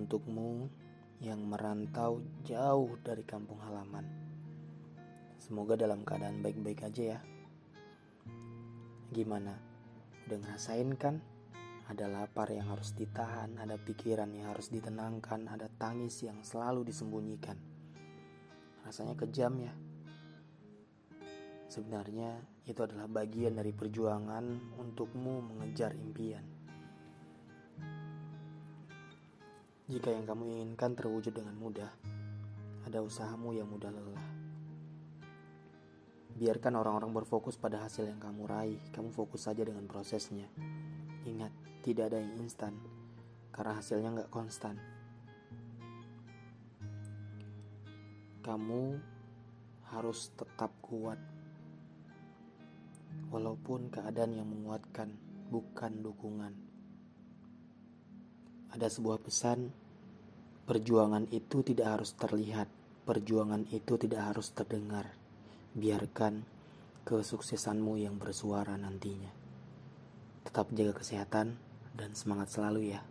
untukmu yang merantau jauh dari kampung halaman. Semoga dalam keadaan baik-baik aja ya. Gimana? Udah ngerasain kan? Ada lapar yang harus ditahan, ada pikiran yang harus ditenangkan, ada tangis yang selalu disembunyikan. Rasanya kejam ya. Sebenarnya itu adalah bagian dari perjuangan untukmu mengejar impian. Jika yang kamu inginkan terwujud dengan mudah, ada usahamu yang mudah lelah. Biarkan orang-orang berfokus pada hasil yang kamu raih, kamu fokus saja dengan prosesnya. Ingat, tidak ada yang instan, karena hasilnya nggak konstan. Kamu harus tetap kuat, walaupun keadaan yang menguatkan bukan dukungan. Ada sebuah pesan, perjuangan itu tidak harus terlihat, perjuangan itu tidak harus terdengar. Biarkan kesuksesanmu yang bersuara nantinya. Tetap jaga kesehatan dan semangat selalu ya.